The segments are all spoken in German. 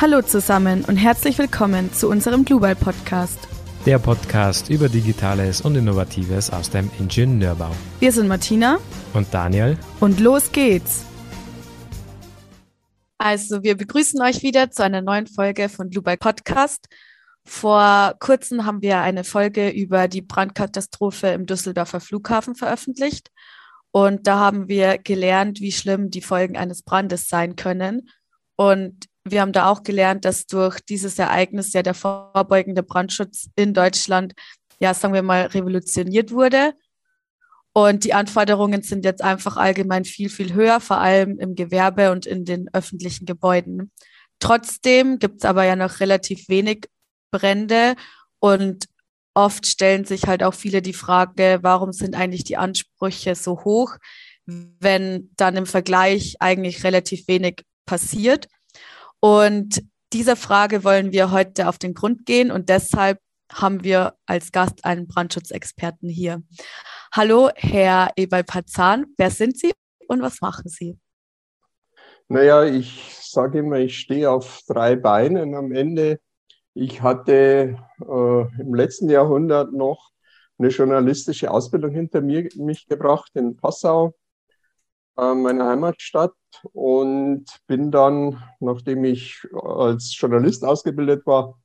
Hallo zusammen und herzlich willkommen zu unserem Global Podcast. Der Podcast über Digitales und Innovatives aus dem Ingenieurbau. Wir sind Martina und Daniel und los geht's. Also, wir begrüßen euch wieder zu einer neuen Folge von Global Podcast. Vor kurzem haben wir eine Folge über die Brandkatastrophe im Düsseldorfer Flughafen veröffentlicht. Und da haben wir gelernt, wie schlimm die Folgen eines Brandes sein können. Und wir haben da auch gelernt, dass durch dieses Ereignis ja der vorbeugende Brandschutz in Deutschland, ja, sagen wir mal, revolutioniert wurde. Und die Anforderungen sind jetzt einfach allgemein viel, viel höher, vor allem im Gewerbe und in den öffentlichen Gebäuden. Trotzdem gibt es aber ja noch relativ wenig Brände und oft stellen sich halt auch viele die Frage, warum sind eigentlich die Ansprüche so hoch, wenn dann im Vergleich eigentlich relativ wenig passiert. Und dieser Frage wollen wir heute auf den Grund gehen und deshalb haben wir als Gast einen Brandschutzexperten hier. Hallo, Herr Eberl-Pazan, wer sind Sie und was machen Sie? Naja, ich sage immer, ich stehe auf drei Beinen am Ende. Ich hatte äh, im letzten Jahrhundert noch eine journalistische Ausbildung hinter mir, mich gebracht in Passau meine Heimatstadt und bin dann, nachdem ich als Journalist ausgebildet war,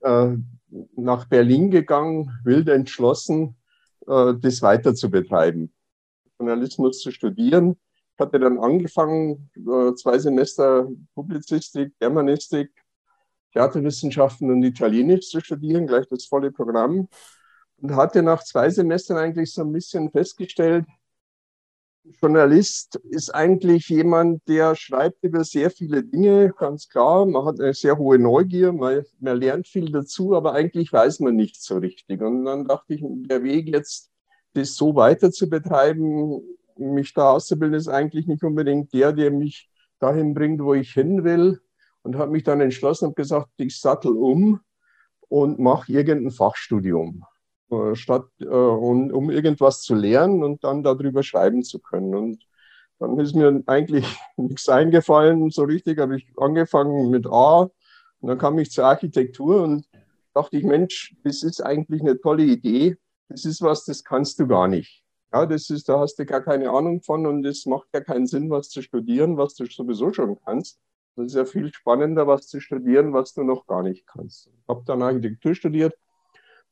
äh, nach Berlin gegangen, wild entschlossen, äh, das weiter zu betreiben, Journalismus zu studieren. Ich hatte dann angefangen, zwei Semester Publizistik, Germanistik, Theaterwissenschaften und Italienisch zu studieren, gleich das volle Programm. Und hatte nach zwei Semestern eigentlich so ein bisschen festgestellt, Journalist ist eigentlich jemand, der schreibt über sehr viele Dinge, ganz klar. Man hat eine sehr hohe Neugier, man, man lernt viel dazu, aber eigentlich weiß man nicht so richtig. Und dann dachte ich, der Weg jetzt, das so weiter zu betreiben, mich da auszubilden, ist eigentlich nicht unbedingt der, der mich dahin bringt, wo ich hin will. Und habe mich dann entschlossen und gesagt, ich sattel um und mache irgendein Fachstudium. Äh, statt äh, um, um irgendwas zu lernen und dann darüber schreiben zu können. Und dann ist mir eigentlich nichts eingefallen. So richtig habe ich angefangen mit A und dann kam ich zur Architektur und dachte ich, Mensch, das ist eigentlich eine tolle Idee. Das ist was, das kannst du gar nicht. Ja, das ist, da hast du gar keine Ahnung von und es macht ja keinen Sinn, was zu studieren, was du sowieso schon kannst. Das ist ja viel spannender, was zu studieren, was du noch gar nicht kannst. Ich habe dann Architektur studiert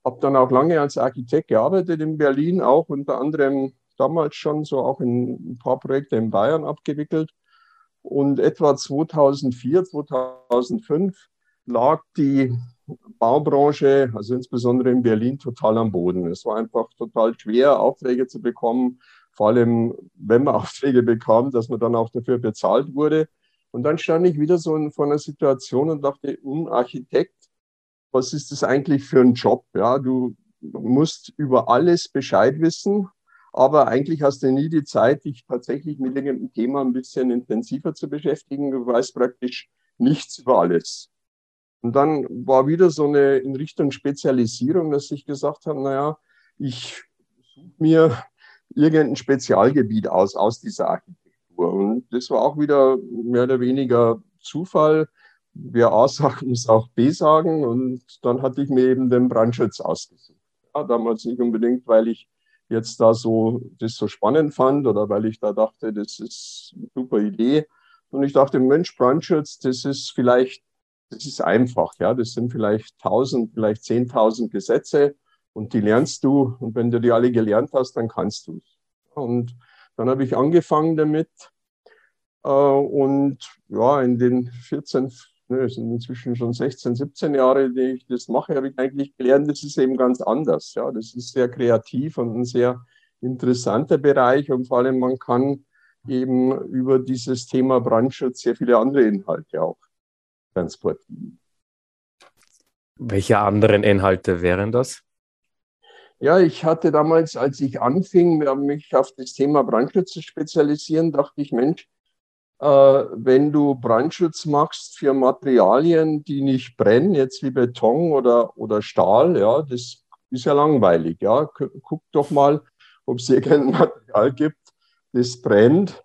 habe dann auch lange als Architekt gearbeitet in Berlin, auch unter anderem damals schon so auch in ein paar Projekte in Bayern abgewickelt. Und etwa 2004, 2005 lag die Baubranche, also insbesondere in Berlin, total am Boden. Es war einfach total schwer, Aufträge zu bekommen, vor allem wenn man Aufträge bekam, dass man dann auch dafür bezahlt wurde. Und dann stand ich wieder so in, vor einer Situation und dachte, ein hm, Architekt was ist das eigentlich für ein Job? Ja, du musst über alles Bescheid wissen, aber eigentlich hast du nie die Zeit, dich tatsächlich mit irgendeinem Thema ein bisschen intensiver zu beschäftigen. Du weißt praktisch nichts über alles. Und dann war wieder so eine in Richtung Spezialisierung, dass ich gesagt habe, naja, ich suche mir irgendein Spezialgebiet aus, aus dieser Architektur. Und das war auch wieder mehr oder weniger Zufall wer A sagt, muss auch B sagen. Und dann hatte ich mir eben den Brandschutz ausgesucht. Ja, damals nicht unbedingt, weil ich jetzt da so das so spannend fand oder weil ich da dachte, das ist eine super Idee. Und ich dachte, Mensch, Brandschutz, das ist vielleicht, das ist einfach. Ja, das sind vielleicht 1000, vielleicht 10.000 Gesetze und die lernst du. Und wenn du die alle gelernt hast, dann kannst du es. Und dann habe ich angefangen damit. Äh, und ja, in den 14, Ne, es sind inzwischen schon 16, 17 Jahre, die ich das mache, habe ich eigentlich gelernt, das ist eben ganz anders. Ja, das ist sehr kreativ und ein sehr interessanter Bereich und vor allem man kann eben über dieses Thema Brandschutz sehr viele andere Inhalte auch transportieren. Welche anderen Inhalte wären das? Ja, ich hatte damals, als ich anfing, mich auf das Thema Brandschutz zu spezialisieren, dachte ich, Mensch, wenn du Brandschutz machst für Materialien, die nicht brennen, jetzt wie Beton oder, oder Stahl, ja, das ist ja langweilig. Ja. Guck doch mal, ob es irgendein Material gibt, das brennt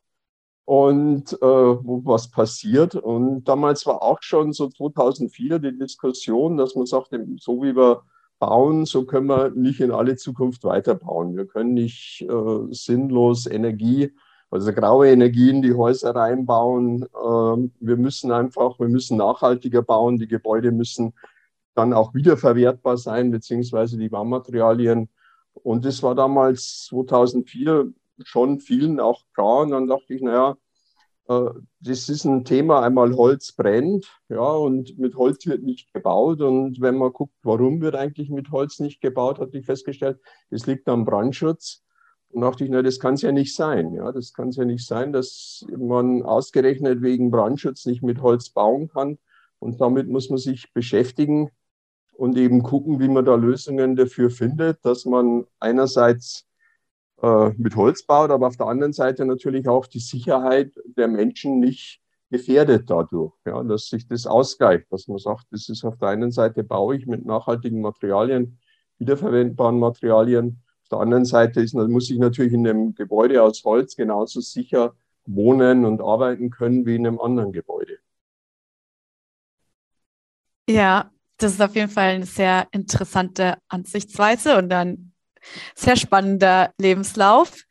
und äh, wo was passiert. Und damals war auch schon so 2004 die Diskussion, dass man sagt, so wie wir bauen, so können wir nicht in alle Zukunft weiterbauen. Wir können nicht äh, sinnlos Energie, also graue Energie in die Häuser reinbauen. Äh, wir müssen einfach, wir müssen nachhaltiger bauen. Die Gebäude müssen dann auch wiederverwertbar sein, beziehungsweise die Baumaterialien. Und das war damals 2004 schon vielen auch klar. Und dann dachte ich, naja, äh, das ist ein Thema, einmal Holz brennt, ja, und mit Holz wird nicht gebaut. Und wenn man guckt, warum wird eigentlich mit Holz nicht gebaut, hatte ich festgestellt, es liegt am Brandschutz. Und dachte ich, na, das kann es ja nicht sein. Ja, das kann es ja nicht sein, dass man ausgerechnet wegen Brandschutz nicht mit Holz bauen kann. Und damit muss man sich beschäftigen und eben gucken, wie man da Lösungen dafür findet, dass man einerseits äh, mit Holz baut, aber auf der anderen Seite natürlich auch die Sicherheit der Menschen nicht gefährdet dadurch, ja, dass sich das ausgleicht, dass man sagt, das ist auf der einen Seite baue ich mit nachhaltigen Materialien, wiederverwendbaren Materialien, auf der anderen Seite ist, muss ich natürlich in einem Gebäude aus Holz genauso sicher wohnen und arbeiten können wie in einem anderen Gebäude. Ja, das ist auf jeden Fall eine sehr interessante Ansichtsweise und dann sehr spannender Lebenslauf.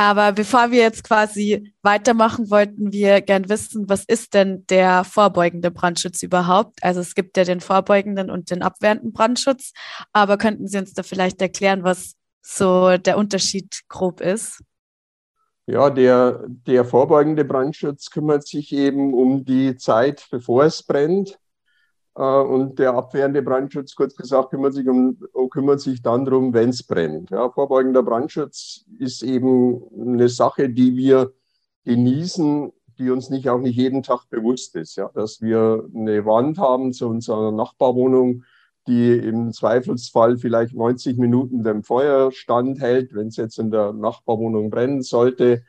Aber bevor wir jetzt quasi weitermachen, wollten wir gern wissen, was ist denn der vorbeugende Brandschutz überhaupt? Also es gibt ja den vorbeugenden und den abwehrenden Brandschutz, aber könnten Sie uns da vielleicht erklären, was so der Unterschied grob ist? Ja, der, der vorbeugende Brandschutz kümmert sich eben um die Zeit, bevor es brennt. Äh, und der abwehrende Brandschutz, kurz gesagt, kümmert sich, um, kümmert sich dann darum, wenn es brennt. Ja, vorbeugender Brandschutz ist eben eine Sache, die wir genießen, die uns nicht auch nicht jeden Tag bewusst ist. Ja, dass wir eine Wand haben zu unserer Nachbarwohnung, die im Zweifelsfall vielleicht 90 Minuten dem Feuer standhält, wenn es jetzt in der Nachbarwohnung brennen sollte.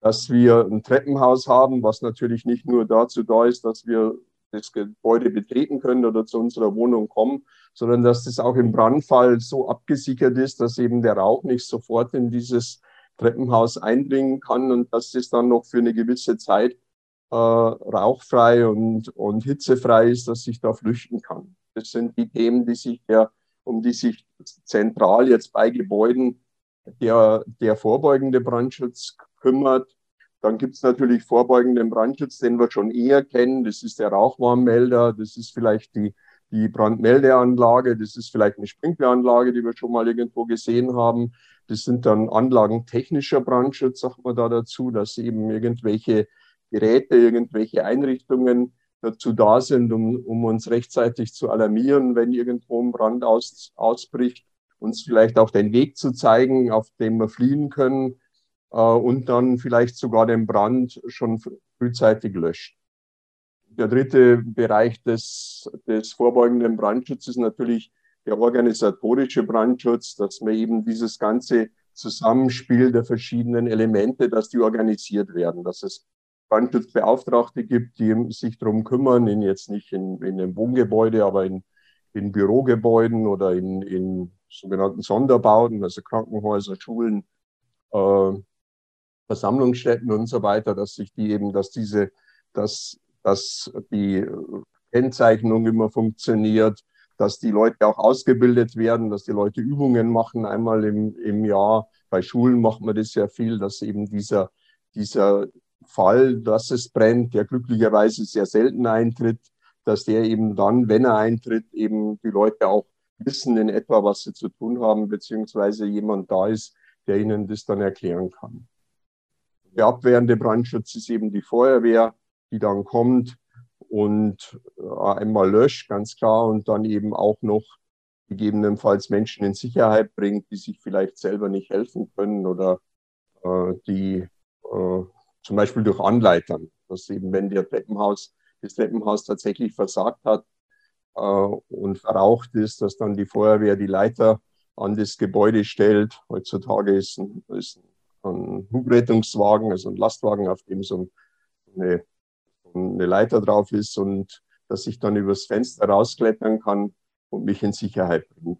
Dass wir ein Treppenhaus haben, was natürlich nicht nur dazu da ist, dass wir das Gebäude betreten können oder zu unserer Wohnung kommen, sondern dass das auch im Brandfall so abgesichert ist, dass eben der Rauch nicht sofort in dieses Treppenhaus eindringen kann und dass das dann noch für eine gewisse Zeit äh, rauchfrei und, und hitzefrei ist, dass sich da flüchten kann. Das sind die Themen, die sich der, um die sich zentral jetzt bei Gebäuden der, der vorbeugende Brandschutz kümmert. Dann gibt es natürlich vorbeugenden Brandschutz, den wir schon eher kennen. Das ist der Rauchwarnmelder, das ist vielleicht die, die Brandmeldeanlage, das ist vielleicht eine Sprinkleranlage, die wir schon mal irgendwo gesehen haben. Das sind dann Anlagen technischer Brandschutz, sagt man da dazu, dass eben irgendwelche Geräte, irgendwelche Einrichtungen dazu da sind, um, um uns rechtzeitig zu alarmieren, wenn irgendwo ein Brand aus, ausbricht, uns vielleicht auch den Weg zu zeigen, auf dem wir fliehen können und dann vielleicht sogar den Brand schon frühzeitig löscht. Der dritte Bereich des, des vorbeugenden Brandschutzes ist natürlich der organisatorische Brandschutz, dass man eben dieses ganze Zusammenspiel der verschiedenen Elemente, dass die organisiert werden, dass es Brandschutzbeauftragte gibt, die sich darum kümmern, in jetzt nicht in, in einem Wohngebäude, aber in, in Bürogebäuden oder in, in sogenannten Sonderbauten, also Krankenhäuser, Schulen, äh, Versammlungsstätten und so weiter, dass sich die eben, dass diese, dass, dass die Kennzeichnung immer funktioniert, dass die Leute auch ausgebildet werden, dass die Leute Übungen machen einmal im, im Jahr. Bei Schulen macht man das sehr viel, dass eben dieser, dieser Fall, dass es brennt, der glücklicherweise sehr selten eintritt, dass der eben dann, wenn er eintritt, eben die Leute auch wissen in etwa, was sie zu tun haben, beziehungsweise jemand da ist, der ihnen das dann erklären kann. Der abwehrende Brandschutz ist eben die Feuerwehr, die dann kommt und äh, einmal löscht, ganz klar, und dann eben auch noch gegebenenfalls Menschen in Sicherheit bringt, die sich vielleicht selber nicht helfen können oder äh, die äh, zum Beispiel durch Anleitern, dass eben wenn der Treppenhaus, das Treppenhaus tatsächlich versagt hat äh, und verraucht ist, dass dann die Feuerwehr die Leiter an das Gebäude stellt. Heutzutage ist ein, ist ein ein Hubrettungswagen, also ein Lastwagen, auf dem so eine, eine Leiter drauf ist und dass ich dann übers Fenster rausklettern kann und mich in Sicherheit bringen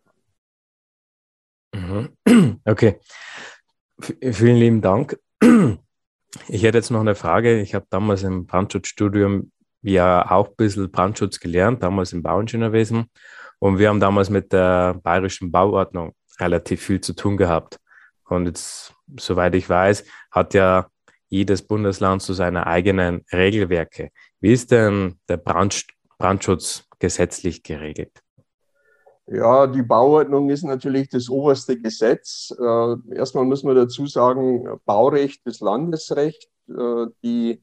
kann. Mhm. Okay. Vielen lieben Dank. Ich hätte jetzt noch eine Frage. Ich habe damals im Brandschutzstudium ja auch ein bisschen Brandschutz gelernt, damals im Bauingenieurwesen. Und wir haben damals mit der bayerischen Bauordnung relativ viel zu tun gehabt. Und jetzt, soweit ich weiß, hat ja jedes Bundesland so seine eigenen Regelwerke. Wie ist denn der Brand, Brandschutz gesetzlich geregelt? Ja, die Bauordnung ist natürlich das oberste Gesetz. Äh, erstmal muss man dazu sagen, Baurecht ist Landesrecht. Äh, die,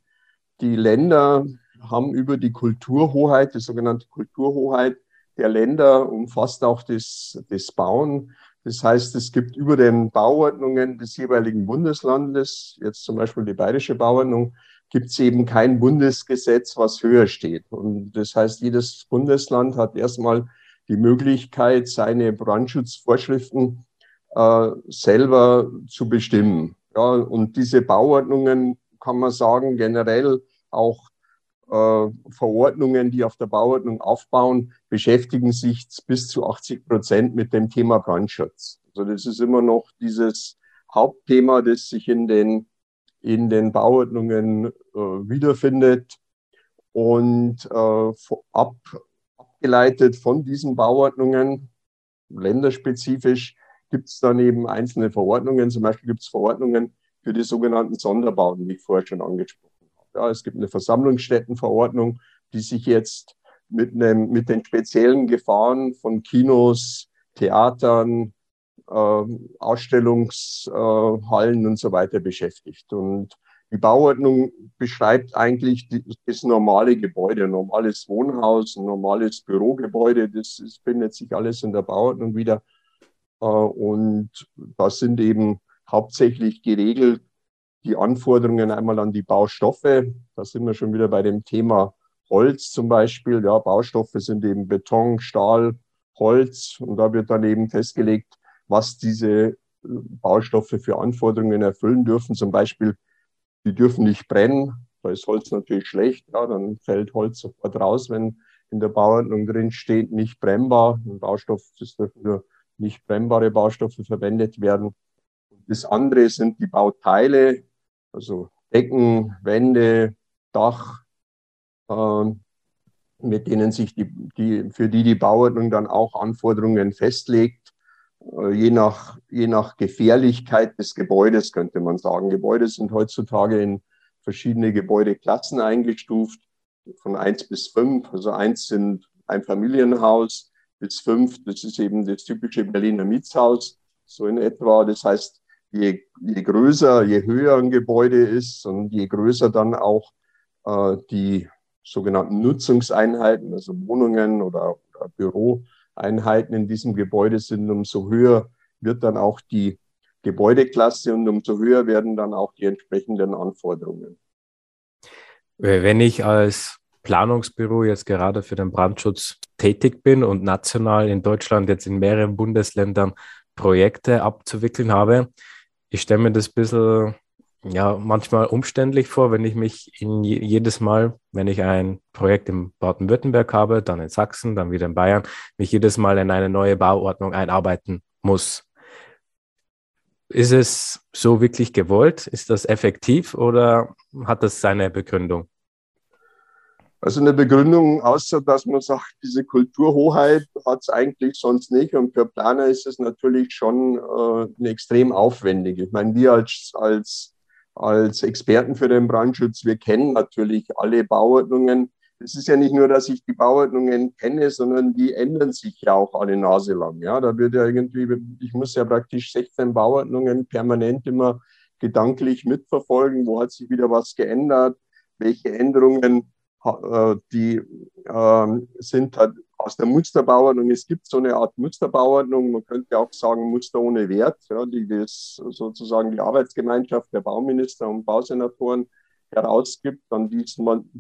die Länder haben über die Kulturhoheit, die sogenannte Kulturhoheit der Länder, umfasst auch das, das Bauen. Das heißt, es gibt über den Bauordnungen des jeweiligen Bundeslandes, jetzt zum Beispiel die bayerische Bauordnung, gibt es eben kein Bundesgesetz, was höher steht. Und das heißt, jedes Bundesland hat erstmal die Möglichkeit, seine Brandschutzvorschriften äh, selber zu bestimmen. Ja, und diese Bauordnungen kann man sagen, generell auch Verordnungen, die auf der Bauordnung aufbauen, beschäftigen sich bis zu 80 Prozent mit dem Thema Brandschutz. Also das ist immer noch dieses Hauptthema, das sich in den, in den Bauordnungen äh, wiederfindet. Und äh, ab, abgeleitet von diesen Bauordnungen, länderspezifisch, gibt es dann eben einzelne Verordnungen. Zum Beispiel gibt es Verordnungen für die sogenannten Sonderbauten, die ich vorher schon angesprochen Ja, es gibt eine Versammlungsstättenverordnung, die sich jetzt mit, einem, mit den speziellen Gefahren von Kinos, Theatern, äh, Ausstellungshallen und so weiter beschäftigt. Und die Bauordnung beschreibt eigentlich das normale Gebäude, ein normales Wohnhaus, ein normales Bürogebäude. Das, das findet sich alles in der Bauordnung wieder. Äh, und das sind eben hauptsächlich geregelt die Anforderungen einmal an die Baustoffe. Da sind wir schon wieder bei dem Thema Holz zum Beispiel. Ja, Baustoffe sind eben Beton, Stahl, Holz. Und da wird dann eben festgelegt, was diese Baustoffe für Anforderungen erfüllen dürfen. Zum Beispiel die dürfen nicht brennen. Da ist Holz natürlich schlecht. Ja, dann fällt Holz sofort raus, wenn in der Bauordnung drin steht, nicht brennbar. Ein Baustoff, es dürfen nur nicht brennbare Baustoffe verwendet werden. Das andere sind die Bauteile, also Decken, Wände, Dach, äh, mit denen sich die, die, für die die Bauordnung dann auch Anforderungen festlegt. Äh, je nach, je nach Gefährlichkeit des Gebäudes könnte man sagen. Gebäude sind heutzutage in verschiedene Gebäudeklassen eingestuft, von eins bis fünf. Also eins sind ein Familienhaus, bis fünf, das ist eben das typische Berliner Mietshaus, so in etwa. Das heißt, je, je größer, je höher ein Gebäude ist und je größer dann auch äh, die sogenannten Nutzungseinheiten, also Wohnungen oder, oder Büro, Einheiten in diesem Gebäude sind, umso höher wird dann auch die Gebäudeklasse und umso höher werden dann auch die entsprechenden Anforderungen. Wenn ich als Planungsbüro jetzt gerade für den Brandschutz tätig bin und national in Deutschland jetzt in mehreren Bundesländern Projekte abzuwickeln habe, ich stelle mir das ein bisschen ja, manchmal umständlich vor, wenn ich mich in jedes Mal, wenn ich ein Projekt in Baden-Württemberg habe, dann in Sachsen, dann wieder in Bayern, mich jedes Mal in eine neue Bauordnung einarbeiten muss. Ist es so wirklich gewollt? Ist das effektiv oder hat das seine Begründung? Also eine Begründung, außer dass man sagt, diese Kulturhoheit hat es eigentlich sonst nicht. Und für Planer ist es natürlich schon äh, extrem aufwendig. Ich meine, wir als, als als Experten für den Brandschutz, wir kennen natürlich alle Bauordnungen. Es ist ja nicht nur, dass ich die Bauordnungen kenne, sondern die ändern sich ja auch alle Nase lang. Ja, da wird ja irgendwie, ich muss ja praktisch 16 Bauordnungen permanent immer gedanklich mitverfolgen. Wo hat sich wieder was geändert? Welche Änderungen, die äh, sind halt aus der Musterbauordnung. Es gibt so eine Art Musterbauordnung, man könnte auch sagen Muster ohne Wert, ja, die das sozusagen die Arbeitsgemeinschaft der Bauminister und Bausenatoren herausgibt, an die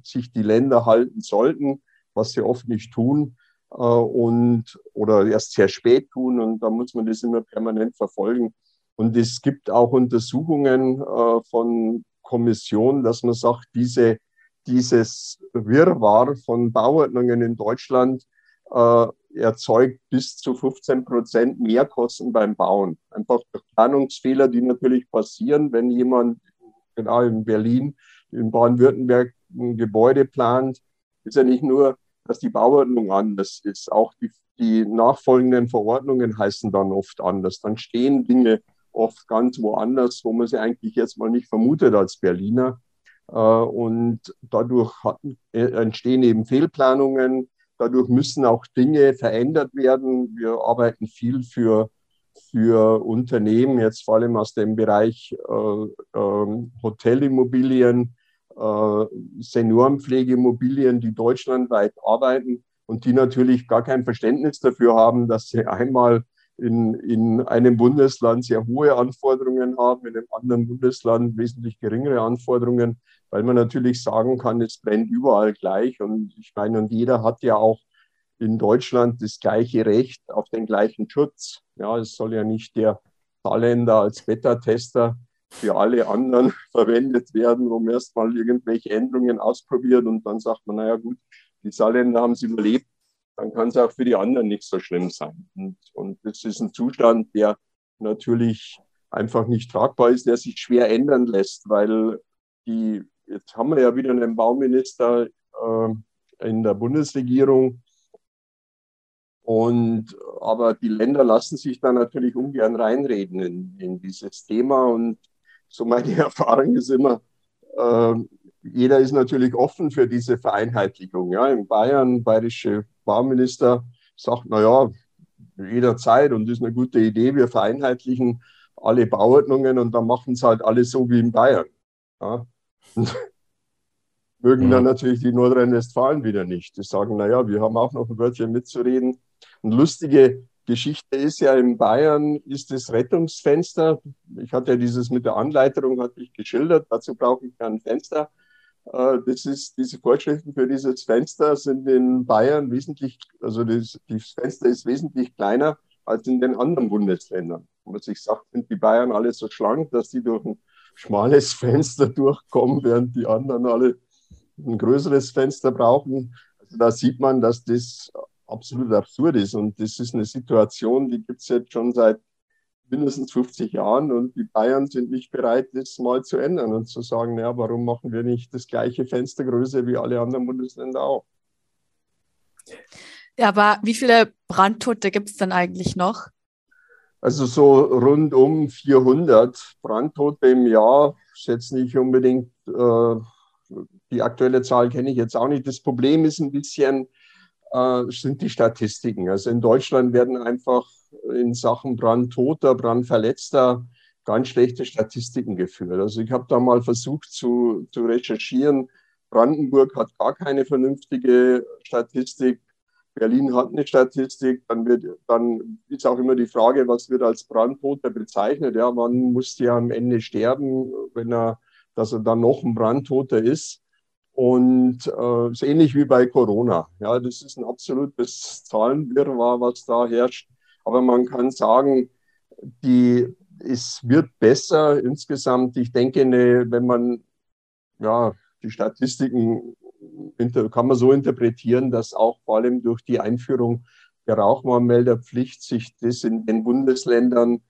sich die Länder halten sollten, was sie oft nicht tun äh, und oder erst sehr spät tun und da muss man das immer permanent verfolgen. Und es gibt auch Untersuchungen äh, von Kommissionen, dass man sagt, diese, dieses Wirrwarr von Bauordnungen in Deutschland äh, erzeugt bis zu 15 Prozent Mehrkosten beim Bauen. Einfach durch Planungsfehler, die natürlich passieren, wenn jemand genau in Berlin, in Baden-Württemberg ein Gebäude plant, ist ja nicht nur, dass die Bauordnung anders ist, auch die, die nachfolgenden Verordnungen heißen dann oft anders. Dann stehen Dinge oft ganz woanders, wo man sie eigentlich jetzt mal nicht vermutet als Berliner. Äh, und dadurch äh, entstehen eben Fehlplanungen. Dadurch müssen auch Dinge verändert werden. Wir arbeiten viel für, für Unternehmen, jetzt vor allem aus dem Bereich äh, äh, Hotelimmobilien, äh, Seniorenpflegeimmobilien, die deutschlandweit arbeiten und die natürlich gar kein Verständnis dafür haben, dass sie einmal in, in einem Bundesland sehr hohe Anforderungen haben, in einem anderen Bundesland wesentlich geringere Anforderungen, weil man natürlich sagen kann, es brennt überall gleich. Und ich meine, und jeder hat ja auch in Deutschland das gleiche Recht auf den gleichen Schutz. Ja, es soll ja nicht der Saarländer als Beta-Tester für alle anderen verwendet werden, um erstmal irgendwelche Änderungen ausprobiert und dann sagt man, naja gut, die Saarländer haben es überlebt, dann kann es auch für die anderen nicht so schlimm sein. Und, und das ist ein Zustand, der natürlich einfach nicht tragbar ist, der sich schwer ändern lässt, weil die, jetzt haben wir ja wieder einen Bauminister äh, in der Bundesregierung, und, aber die Länder lassen sich da natürlich ungern reinreden in, in dieses Thema. Und so meine Erfahrung ist immer, äh, jeder ist natürlich offen für diese Vereinheitlichung. Ja, in Bayern, bayerische Bauminister sagt, na ja, jederzeit und das ist eine gute Idee, wir vereinheitlichen alle Bauordnungen und dann machen es halt alle so wie in Bayern. Ja. mögen dann natürlich die Nordrhein-Westfalen wieder nicht. Die sagen, na ja, wir haben auch noch ein Wörtchen mitzureden. Und lustige Geschichte ist ja, in Bayern ist das Rettungsfenster, ich hatte ja dieses mit der Anleitung, hatte ich geschildert, dazu brauche ich ein Fenster. Äh, das ist, diese Vorschriften für dieses Fenster sind in Bayern wesentlich, also das, das Fenster ist wesentlich kleiner als in den anderen Bundesländern. Und was ich sage, sind die Bayern alle so schlank, dass die durch ein schmales Fenster durchkommen, während die anderen alle ein größeres Fenster brauchen. Also da sieht man, dass das absolut absurd ist. Und das ist eine Situation, die gibt es jetzt schon seit mindestens 50 Jahren und die Bayern sind nicht bereit, das mal zu ändern und zu sagen, naja, warum machen wir nicht das gleiche Fenstergröße wie alle anderen Bundesländer auch? Ja, aber wie viele Brandtote gibt es denn eigentlich noch? Also so rund um 400 Brandtote im Jahr, ist jetzt nicht unbedingt, äh, die aktuelle Zahl kenne ich jetzt auch nicht. Das Problem ist ein bisschen, äh, sind die Statistiken. Also in Deutschland werden einfach in Sachen Brandtoter, Brandverletzter ganz schlechte Statistiken geführt. Also ich habe da mal versucht zu, zu recherchieren. Brandenburg hat gar keine vernünftige Statistik. Berlin hat eine Statistik. Dann, wird, dann ist auch immer die Frage, was wird als Brandtoter bezeichnet. Ja, man muss ja am Ende sterben, wenn er, dass er dann noch ein Brandtoter ist. Und äh, ist ähnlich wie bei Corona. Ja, das ist ein absolutes Zahlenwirrwarr, was da herrscht. Aber man kann sagen, die, es wird besser insgesamt. Ich denke, ne, wenn man ja, die Statistiken kann man so interpretieren, dass auch vor allem durch die Einführung der Rauchwarnmelderpflicht sich das in den Bundesländern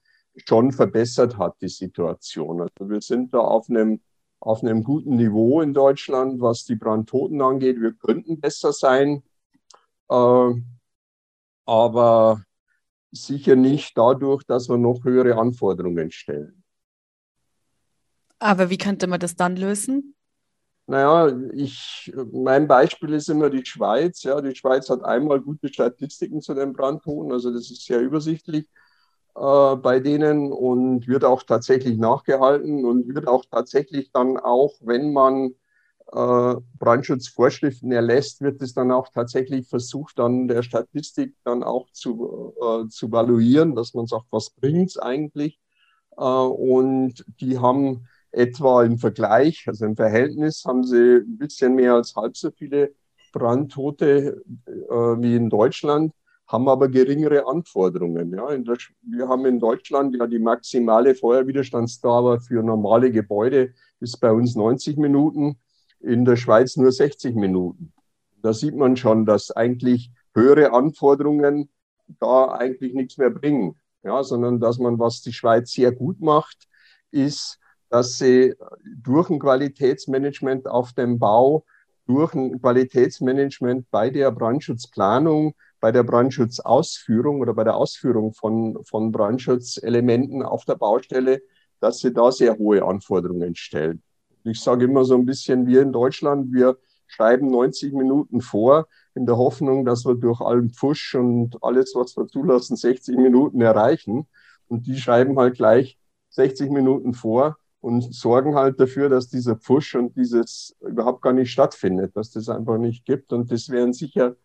schon verbessert hat, die Situation. Also wir sind da auf einem auf einem guten Niveau in Deutschland, was die Brandtoten angeht. Wir könnten besser sein, äh, aber sicher nicht dadurch, dass wir noch höhere Anforderungen stellen. Aber wie könnte man das dann lösen? Naja, ich, mein Beispiel ist immer die Schweiz. Ja, die Schweiz hat einmal gute Statistiken zu den Brandtoten, also das ist sehr übersichtlich äh, bei denen und wird auch tatsächlich nachgehalten und wird auch tatsächlich dann auch, wenn man äh, Brandschutzvorschriften erlässt, wird es dann auch tatsächlich versucht, dann der Statistik dann auch zu, äh, zu valuieren, dass man sagt, was bringt es eigentlich? Äh, und die haben etwa im Vergleich, also im Verhältnis, haben sie ein bisschen mehr als halb so viele Brandtote äh, wie in Deutschland haben aber geringere Anforderungen. Ja. Der, wir haben in Deutschland ja die maximale Feuerwiderstandsdauer für normale Gebäude ist bei uns 90 Minuten, in der Schweiz nur 60 Minuten. Da sieht man schon, dass eigentlich höhere Anforderungen da eigentlich nichts mehr bringen, ja, sondern dass man, was die Schweiz sehr gut macht, ist, dass sie durch ein Qualitätsmanagement auf dem Bau, durch ein Qualitätsmanagement bei der Brandschutzplanung, bei der Brandschutzausführung oder bei der Ausführung von, von Brandschutzelementen auf der Baustelle, dass sie da sehr hohe Anforderungen stellen. Ich sage immer so ein bisschen, wir in Deutschland, wir schreiben 90 Minuten vor, in der Hoffnung, dass wir durch allen Pfusch und alles, was wir zulassen, 60 Minuten erreichen. Und die schreiben halt gleich 60 Minuten vor und sorgen halt dafür, dass dieser Pfusch und dieses überhaupt gar nicht stattfindet, dass das einfach nicht gibt. Und das wären sicher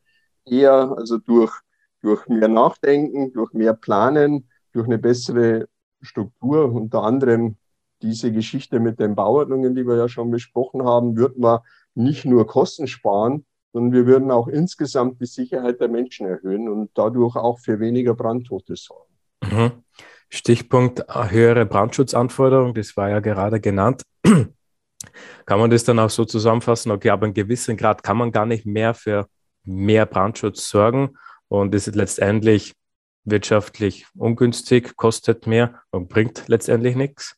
eher, also durch, durch mehr Nachdenken, durch mehr Planen, durch eine bessere Struktur, unter anderem diese Geschichte mit den Bauordnungen, die wir ja schon besprochen haben, wird man nicht nur Kosten sparen, sondern wir würden auch insgesamt die Sicherheit der Menschen erhöhen und dadurch auch für weniger Brandtote sorgen. Mhm. Stichpunkt äh, höhere Brandschutzanforderungen, das war ja gerade genannt. Kann man das dann auch so zusammenfassen? Okay, aber in gewissem Grad kann man gar nicht mehr für mehr Brandschutz sorgen und ist letztendlich wirtschaftlich ungünstig, kostet mehr und bringt letztendlich nichts?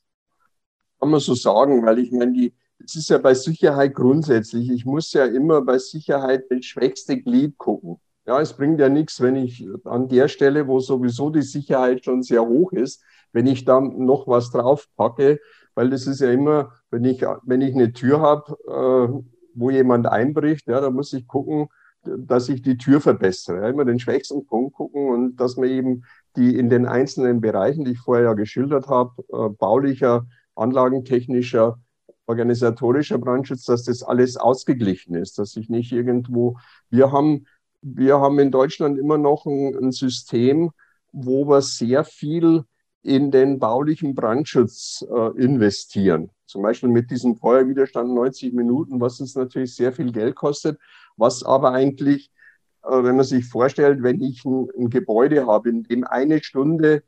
Kann man so sagen, weil ich meine, die, es ist ja bei Sicherheit grundsätzlich. Ich muss ja immer bei Sicherheit das schwächste Glied gucken. Ja, es bringt ja nichts, wenn ich an der Stelle, wo sowieso die Sicherheit schon sehr hoch ist, wenn ich da noch was drauf packe, weil das ist ja immer, wenn ich, wenn ich eine Tür habe, äh, wo jemand einbricht, ja, da muss ich gucken, dass ich die Tür verbessere. Ja, immer den schwächsten Punkt gucken und dass man eben die in den einzelnen Bereichen, die ich vorher ja geschildert habe, äh, baulicher, anlagentechnischer, organisatorischer Brandschutz, dass das alles ausgeglichen ist, dass ich nicht irgendwo, wir haben, wir haben in Deutschland immer noch ein, ein System, wo wir sehr viel in den baulichen Brandschutz äh, investieren. Zum Beispiel mit diesem Feuerwiderstand 90 Minuten, was uns natürlich sehr viel Geld kostet, was aber eigentlich, äh, wenn man sich vorstellt, wenn ich ein, ein Gebäude habe, in dem eine Stunde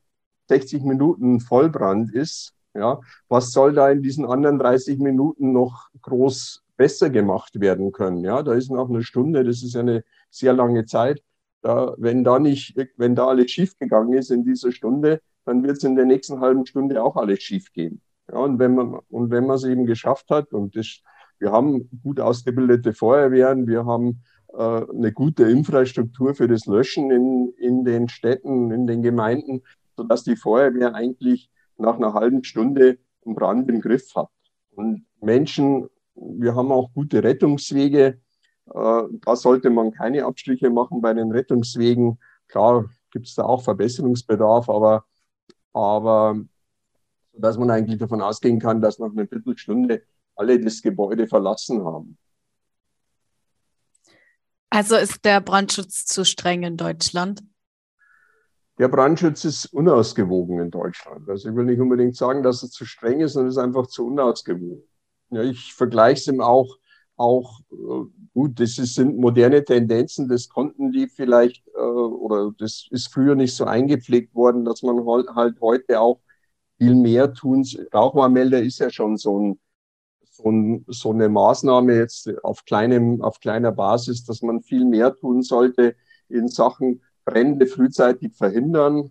60 Minuten Vollbrand ist, ja, was soll da in diesen anderen 30 Minuten noch groß besser gemacht werden können? Ja, da ist noch eine Stunde, das ist eine sehr lange Zeit. Da, wenn da nicht, wenn da alles schief gegangen ist in dieser Stunde, dann wird es in der nächsten halben Stunde auch alles schief gehen. Ja, und wenn man, und wenn man es eben geschafft hat, und das, wir haben gut ausgebildete Feuerwehren, wir haben äh, eine gute Infrastruktur für das Löschen in, in den Städten, in den Gemeinden, sodass die Feuerwehr eigentlich nach einer halben Stunde einen Brand im Griff hat. Und Menschen, wir haben auch gute Rettungswege. Äh, da sollte man keine Abstriche machen bei den Rettungswegen. Klar gibt es da auch Verbesserungsbedarf, aber, aber dass man eigentlich davon ausgehen kann, dass nach einer Viertelstunde alle das Gebäude verlassen haben. Also ist der Brandschutz zu streng in Deutschland? Der Brandschutz ist unausgewogen in Deutschland. Also ich will nicht unbedingt sagen, dass er zu streng ist, sondern es ist einfach zu unausgewogen. Ja, ich vergleiche es ihm auch, auch äh, gut, das ist, sind moderne Tendenzen, das konnten die vielleicht, äh, oder das ist früher nicht so eingepflegt worden, dass man halt heute auch viel mehr tun. Rauchwarnmelder ist ja schon so, ein, so, ein, so eine Maßnahme jetzt auf, kleinem, auf kleiner Basis, dass man viel mehr tun sollte in Sachen Brände frühzeitig verhindern,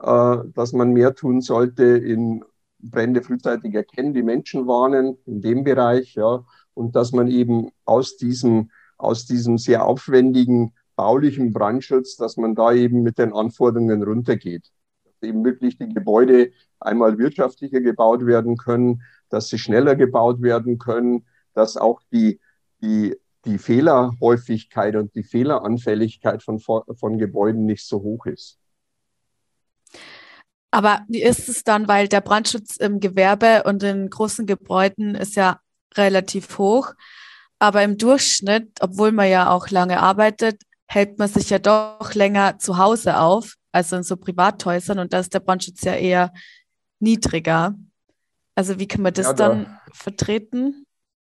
äh, dass man mehr tun sollte in Brände frühzeitig erkennen, die Menschen warnen in dem Bereich, ja, und dass man eben aus diesem, aus diesem sehr aufwendigen baulichen Brandschutz, dass man da eben mit den Anforderungen runtergeht. Dass eben wirklich die Gebäude einmal wirtschaftlicher gebaut werden können, dass sie schneller gebaut werden können, dass auch die, die die Fehlerhäufigkeit und die Fehleranfälligkeit von, von Gebäuden nicht so hoch ist. Aber wie ist es dann, weil der Brandschutz im Gewerbe und in großen Gebäuden ist ja relativ hoch, aber im Durchschnitt, obwohl man ja auch lange arbeitet, hält man sich ja doch länger zu Hause auf, also in so Privathäusern und da ist der Brandschutz ja eher niedriger. Also wie kann man das ja, da, dann vertreten?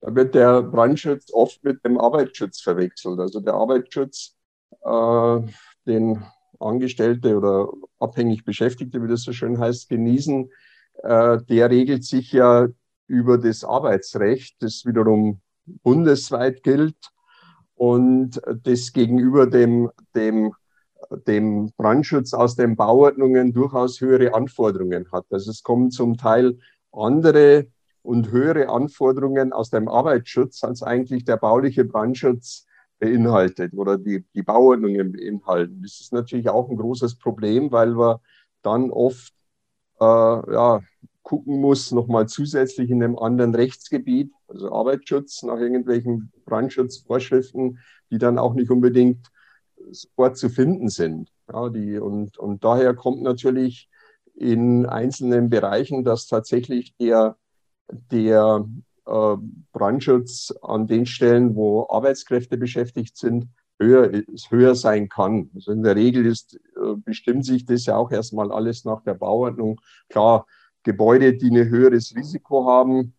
Da wird der Brandschutz oft mit dem Arbeitsschutz verwechselt. Also der Arbeitsschutz, äh, den Angestellte oder abhängig Beschäftigte, wie das so schön heißt, genießen, äh, der regelt sich ja über das Arbeitsrecht, das wiederum bundesweit gilt und das gegenüber dem, dem, dem Brandschutz aus den Bauordnungen durchaus höhere Anforderungen hat. Also es kommen zum Teil andere und höhere Anforderungen aus dem Arbeitsschutz als eigentlich der bauliche Brandschutz beinhaltet oder die, die Bauordnungen beinhalten. Das ist natürlich auch ein großes Problem, weil wir dann oft äh, ja, gucken muss, nochmal zusätzlich in einem anderen Rechtsgebiet, also Arbeitsschutz, nach irgendwelchen Brandschutzvorschriften, die dann auch nicht unbedingt sofort zu finden sind. Ja, die, und, und daher kommt natürlich in einzelnen Bereichen, dass tatsächlich der, der äh, Brandschutz an den Stellen, wo Arbeitskräfte beschäftigt sind, höher, höher sein kann. Also in der Regel ist, äh, bestimmt sich das ja auch erstmal alles nach der Bauordnung. Klar, Gebäude, die ein höheres Risiko haben,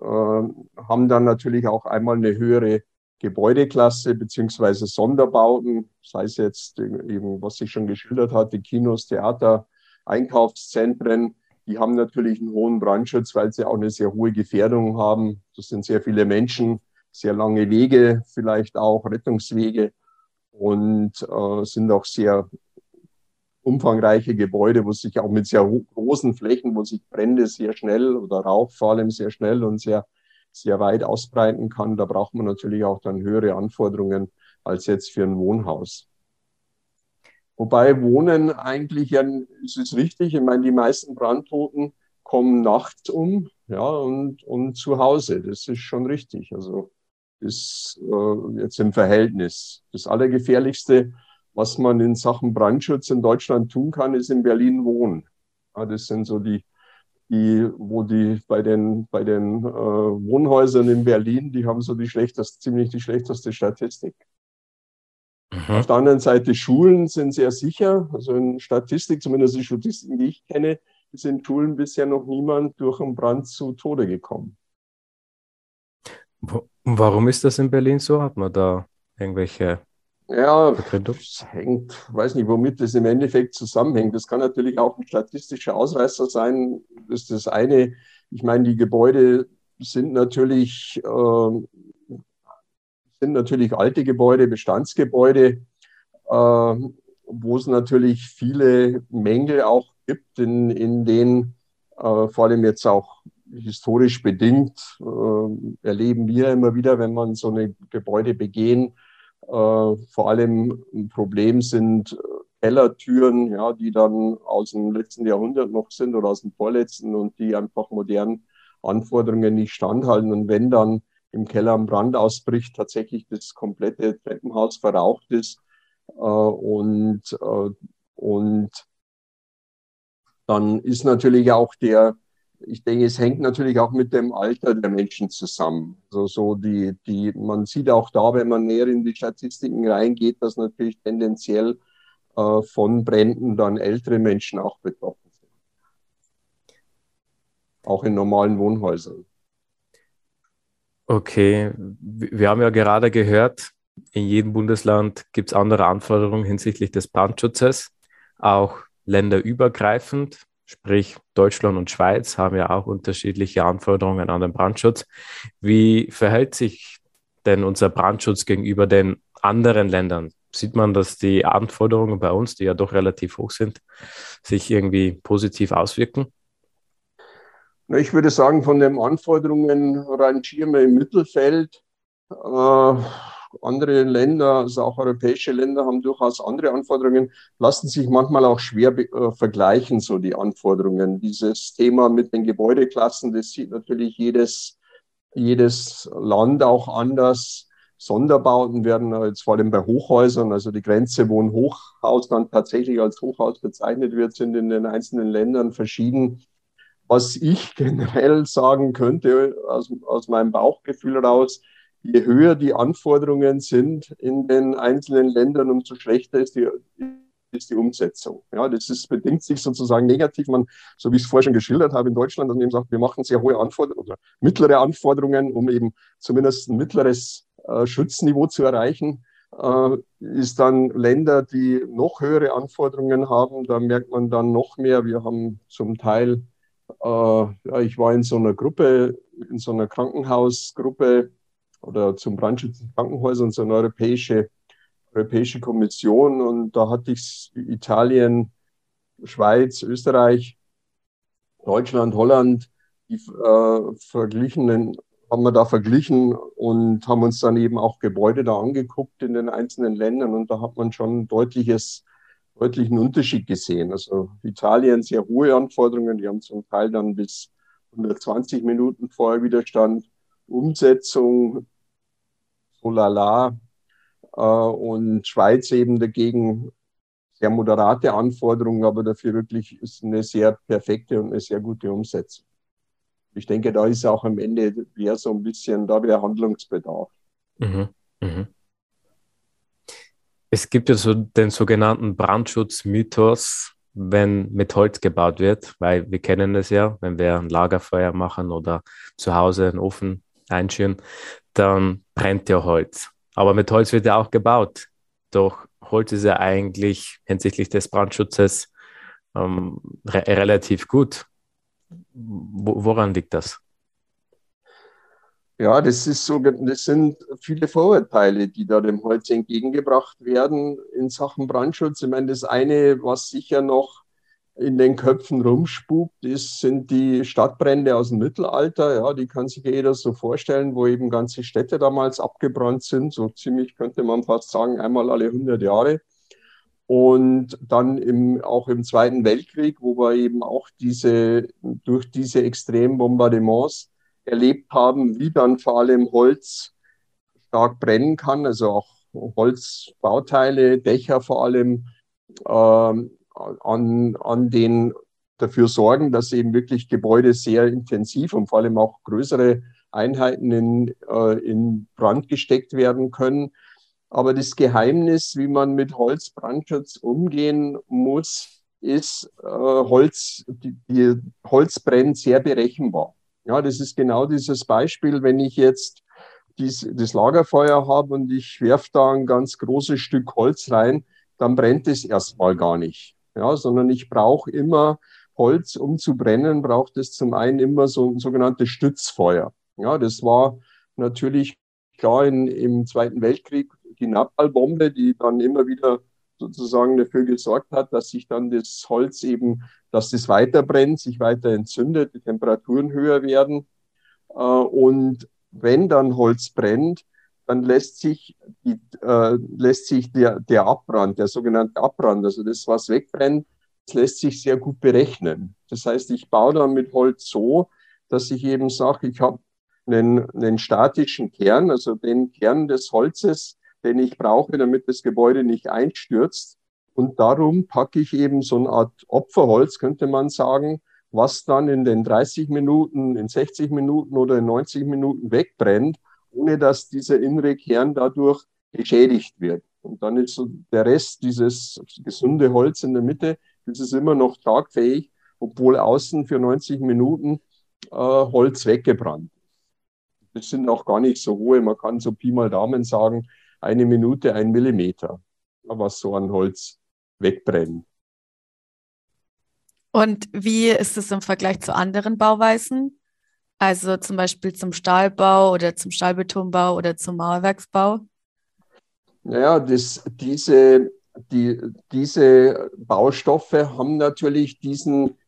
äh, haben dann natürlich auch einmal eine höhere Gebäudeklasse beziehungsweise Sonderbauten, sei es jetzt eben, was ich schon geschildert hatte, Kinos, Theater, Einkaufszentren, die haben natürlich einen hohen Brandschutz, weil sie auch eine sehr hohe Gefährdung haben. Das sind sehr viele Menschen, sehr lange Wege, vielleicht auch Rettungswege und äh, sind auch sehr umfangreiche Gebäude, wo sich auch mit sehr großen Flächen, wo sich Brände sehr schnell oder Rauch vor allem sehr schnell und sehr, sehr weit ausbreiten kann. Da braucht man natürlich auch dann höhere Anforderungen als jetzt für ein Wohnhaus. Wobei Wohnen eigentlich ja, ist es richtig. Ich meine, die meisten Brandtoten kommen nachts um, ja, und, und zu Hause. Das ist schon richtig. Also, ist äh, jetzt im Verhältnis. Das Allergefährlichste was man in Sachen Brandschutz in Deutschland tun kann, ist in Berlin wohnen. Ja, das sind so die, die, wo die bei den, bei den äh, Wohnhäusern in Berlin, die haben so die schlechteste, ziemlich die schlechteste Statistik. Mhm. Auf der anderen Seite, Schulen sind sehr sicher. Also in Statistik, zumindest die Statistiken, die ich kenne, ist in Schulen bisher noch niemand durch einen Brand zu Tode gekommen. Warum ist das in Berlin so? Hat man da irgendwelche ja, das hängt, weiß nicht, womit das im Endeffekt zusammenhängt. Das kann natürlich auch ein statistischer Ausreißer sein. Das ist das eine. Ich meine, die Gebäude sind natürlich, äh, sind natürlich alte Gebäude, Bestandsgebäude, äh, wo es natürlich viele Mängel auch gibt, in, in denen äh, vor allem jetzt auch historisch bedingt äh, erleben wir immer wieder, wenn man so eine Gebäude begehen, äh, vor allem ein Problem sind Kellertüren, ja, die dann aus dem letzten Jahrhundert noch sind oder aus dem vorletzten und die einfach modernen Anforderungen nicht standhalten. Und wenn dann im Keller ein Brand ausbricht, tatsächlich das komplette Treppenhaus verraucht ist äh, und, äh, und dann ist natürlich auch der, ich denke, es hängt natürlich auch mit dem Alter der Menschen zusammen. Also so die, die, man sieht auch da, wenn man näher in die Statistiken reingeht, dass natürlich tendenziell äh, von Bränden dann ältere Menschen auch betroffen sind. Auch in normalen Wohnhäusern. Okay, wir haben ja gerade gehört, in jedem Bundesland gibt es andere Anforderungen hinsichtlich des Brandschutzes, auch länderübergreifend. Sprich, Deutschland und Schweiz haben ja auch unterschiedliche Anforderungen an den Brandschutz. Wie verhält sich denn unser Brandschutz gegenüber den anderen Ländern? Sieht man, dass die Anforderungen bei uns, die ja doch relativ hoch sind, sich irgendwie positiv auswirken? Ich würde sagen, von den Anforderungen rangieren wir im Mittelfeld. Äh, andere Länder, also auch europäische Länder, haben durchaus andere Anforderungen, lassen sich manchmal auch schwer äh, vergleichen, so die Anforderungen. Dieses Thema mit den Gebäudeklassen, das sieht natürlich jedes, jedes Land auch anders. Sonderbauten werden jetzt vor allem bei Hochhäusern, also die Grenze, wo ein Hochhaus dann tatsächlich als Hochhaus bezeichnet wird, sind in den einzelnen Ländern verschieden. Was ich generell sagen könnte, aus, aus meinem Bauchgefühl raus, je höher die Anforderungen sind in den einzelnen Ländern, umso schlechter ist die, ist die Umsetzung. Ja, das ist, bedingt sich sozusagen negativ. Man, so wie ich es vorher schon geschildert habe in Deutschland, man eben sagt, wir machen sehr hohe Anforderungen oder mittlere Anforderungen, um eben zumindest ein mittleres äh, Schutzniveau zu erreichen. Äh, ist dann Länder, die noch höhere Anforderungen haben, da merkt man dann noch mehr. Wir haben zum Teil, ja, ich war in so einer Gruppe, in so einer Krankenhausgruppe, oder zum Brandschutz in Krankenhäusern, so eine europäische, europäische Kommission. Und da hatte ich Italien, Schweiz, Österreich, Deutschland, Holland, die äh, verglichenen haben wir da verglichen und haben uns dann eben auch Gebäude da angeguckt in den einzelnen Ländern und da hat man schon deutliches, deutlichen Unterschied gesehen. Also Italien sehr hohe Anforderungen, die haben zum Teil dann bis 120 Minuten Feuerwiderstand, Umsetzung, so lala, äh, und Schweiz eben dagegen sehr moderate Anforderungen, aber dafür wirklich ist eine sehr perfekte und eine sehr gute Umsetzung. Ich denke, da ist auch am Ende wäre so ein bisschen, da wäre Handlungsbedarf. Mhm. Mhm. Es gibt ja so den sogenannten Brandschutzmythos, wenn mit Holz gebaut wird, weil wir kennen es ja, wenn wir ein Lagerfeuer machen oder zu Hause einen Ofen einschüren, dann brennt ja Holz. Aber mit Holz wird ja auch gebaut. Doch Holz ist ja eigentlich hinsichtlich des Brandschutzes ähm, re relativ gut. Woran liegt das? Ja, das, ist so, das sind viele Vorurteile, die da dem Holz entgegengebracht werden in Sachen Brandschutz. Ich meine, das eine, was sicher noch in den Köpfen rumspukt, ist, sind die Stadtbrände aus dem Mittelalter. Ja, die kann sich jeder so vorstellen, wo eben ganze Städte damals abgebrannt sind. So ziemlich könnte man fast sagen, einmal alle 100 Jahre. Und dann im, auch im Zweiten Weltkrieg, wo wir eben auch diese, durch diese extremen Bombardements erlebt haben, wie dann vor allem Holz stark brennen kann, also auch Holzbauteile, Dächer vor allem äh, an, an den dafür sorgen, dass eben wirklich Gebäude sehr intensiv und vor allem auch größere Einheiten in, äh, in Brand gesteckt werden können. Aber das Geheimnis, wie man mit Holzbrandschutz umgehen muss, ist, äh, Holz, die, die Holz brennt sehr berechenbar. Ja, das ist genau dieses Beispiel, wenn ich jetzt dies, das Lagerfeuer habe und ich werfe da ein ganz großes Stück Holz rein, dann brennt es erstmal gar nicht. Ja, sondern ich brauche immer Holz, um zu brennen, braucht es zum einen immer so ein sogenanntes Stützfeuer. Ja, das war natürlich klar in, im Zweiten Weltkrieg die Napalmbombe, die dann immer wieder sozusagen dafür gesorgt hat, dass sich dann das Holz eben, dass das weiter brennt, sich weiter entzündet, die Temperaturen höher werden. Äh, und wenn dann Holz brennt, dann lässt sich, die, äh, lässt sich der, der Abbrand, der sogenannte Abbrand, also das, was wegbrennt, das lässt sich sehr gut berechnen. Das heißt, ich baue dann mit Holz so, dass ich eben sage, ich habe einen, einen statischen Kern, also den Kern des Holzes, den ich brauche, damit das Gebäude nicht einstürzt. Und darum packe ich eben so eine Art Opferholz, könnte man sagen, was dann in den 30 Minuten, in 60 Minuten oder in 90 Minuten wegbrennt, ohne dass dieser innere Kern dadurch geschädigt wird. Und dann ist so der Rest, dieses gesunde Holz in der Mitte, das ist immer noch tragfähig, obwohl außen für 90 Minuten äh, Holz weggebrannt ist. Das sind auch gar nicht so hohe, man kann so Pi mal Daumen sagen, eine Minute ein Millimeter, was so an Holz wegbrennt. Und wie ist es im Vergleich zu anderen Bauweisen? Also zum Beispiel zum Stahlbau oder zum Stahlbetonbau oder zum Mauerwerksbau? Naja, das, diese, die, diese Baustoffe haben natürlich diesen,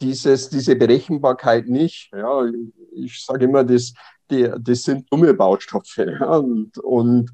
dieses, diese Berechenbarkeit nicht. Ja, ich sage immer, das, die, das sind dumme Baustoffe. Ja, und, und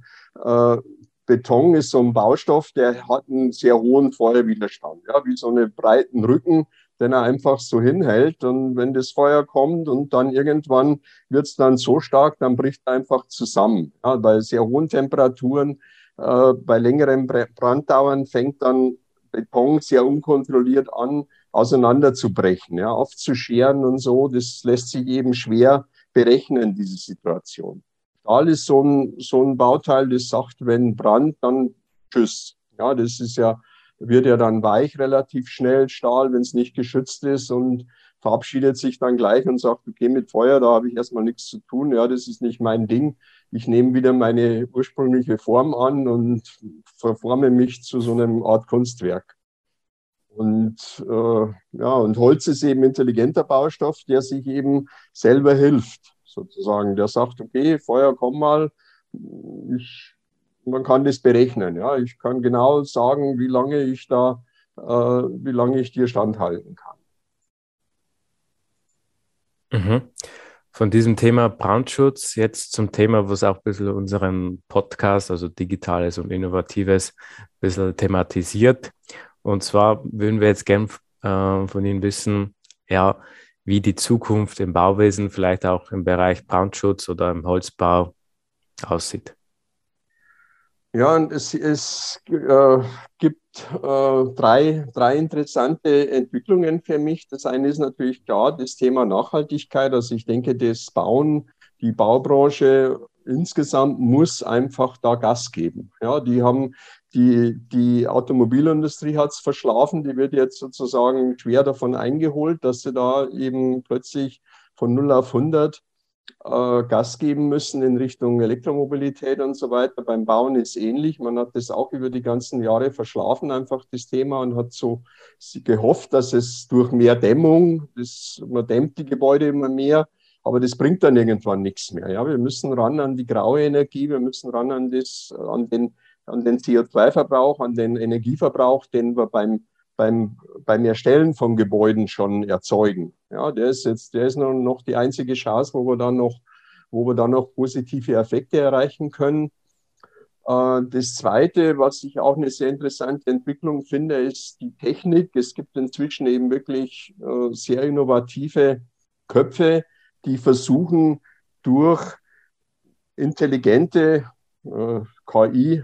Beton ist so ein Baustoff, der hat einen sehr hohen Feuerwiderstand, ja, wie so einen breiten Rücken, den er einfach so hinhält. Und wenn das Feuer kommt und dann irgendwann wird es dann so stark, dann bricht er einfach zusammen. Ja, bei sehr hohen Temperaturen, äh, bei längeren Branddauern fängt dann Beton sehr unkontrolliert an, auseinanderzubrechen, ja, aufzuscheren und so. Das lässt sich eben schwer berechnen, diese Situation. Stahl ist so ein, so ein Bauteil, das sagt, wenn Brand, dann tschüss. Ja, das ist ja, wird ja dann weich relativ schnell, Stahl, wenn es nicht geschützt ist und verabschiedet sich dann gleich und sagt, okay, mit Feuer, da habe ich erstmal nichts zu tun. Ja, das ist nicht mein Ding. Ich nehme wieder meine ursprüngliche Form an und verforme mich zu so einem Art Kunstwerk. Und äh, ja, und Holz ist eben intelligenter Baustoff, der sich eben selber hilft sozusagen. Der sagt, okay, Feuer, komm mal, ich, man kann das berechnen. Ja, ich kann genau sagen, wie lange ich da, äh, wie lange ich dir standhalten kann. Mhm. Von diesem Thema Brandschutz jetzt zum Thema, was auch ein bisschen unseren Podcast, also Digitales und Innovatives, ein bisschen thematisiert. Und zwar würden wir jetzt gern äh, von Ihnen wissen, ja, wie die Zukunft im Bauwesen, vielleicht auch im Bereich Brandschutz oder im Holzbau aussieht. Ja, und es, es äh, gibt äh, drei, drei interessante Entwicklungen für mich. Das eine ist natürlich klar das Thema Nachhaltigkeit. Also ich denke, das Bauen, die Baubranche insgesamt muss einfach da Gas geben. Ja, die haben die, die Automobilindustrie hat es verschlafen, die wird jetzt sozusagen schwer davon eingeholt, dass sie da eben plötzlich von 0 auf 100 äh, Gas geben müssen in Richtung Elektromobilität und so weiter. Beim Bauen ist ähnlich. Man hat das auch über die ganzen Jahre verschlafen, einfach das Thema, und hat so gehofft, dass es durch mehr Dämmung, das, man dämmt die Gebäude immer mehr, aber das bringt dann irgendwann nichts mehr. Ja, wir müssen ran an die graue Energie, wir müssen ran an, das, an den, an den CO2-Verbrauch, an den Energieverbrauch, den wir beim beim, beim Erstellen von Gebäuden schon erzeugen. Ja, der ist jetzt, der ist noch die einzige Chance, wo wir dann noch, wo wir dann noch positive Effekte erreichen können. Äh, das zweite, was ich auch eine sehr interessante Entwicklung finde, ist die Technik. Es gibt inzwischen eben wirklich äh, sehr innovative Köpfe, die versuchen, durch intelligente äh, KI,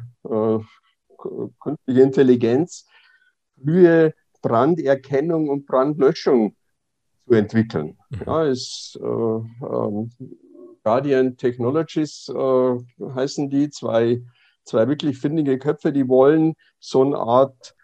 künstliche Intelligenz, frühe Branderkennung und Brandlöschung zu entwickeln. Mhm. Ja, es, äh, äh, Guardian Technologies äh, heißen die, zwei, zwei wirklich findige Köpfe, die wollen so eine Art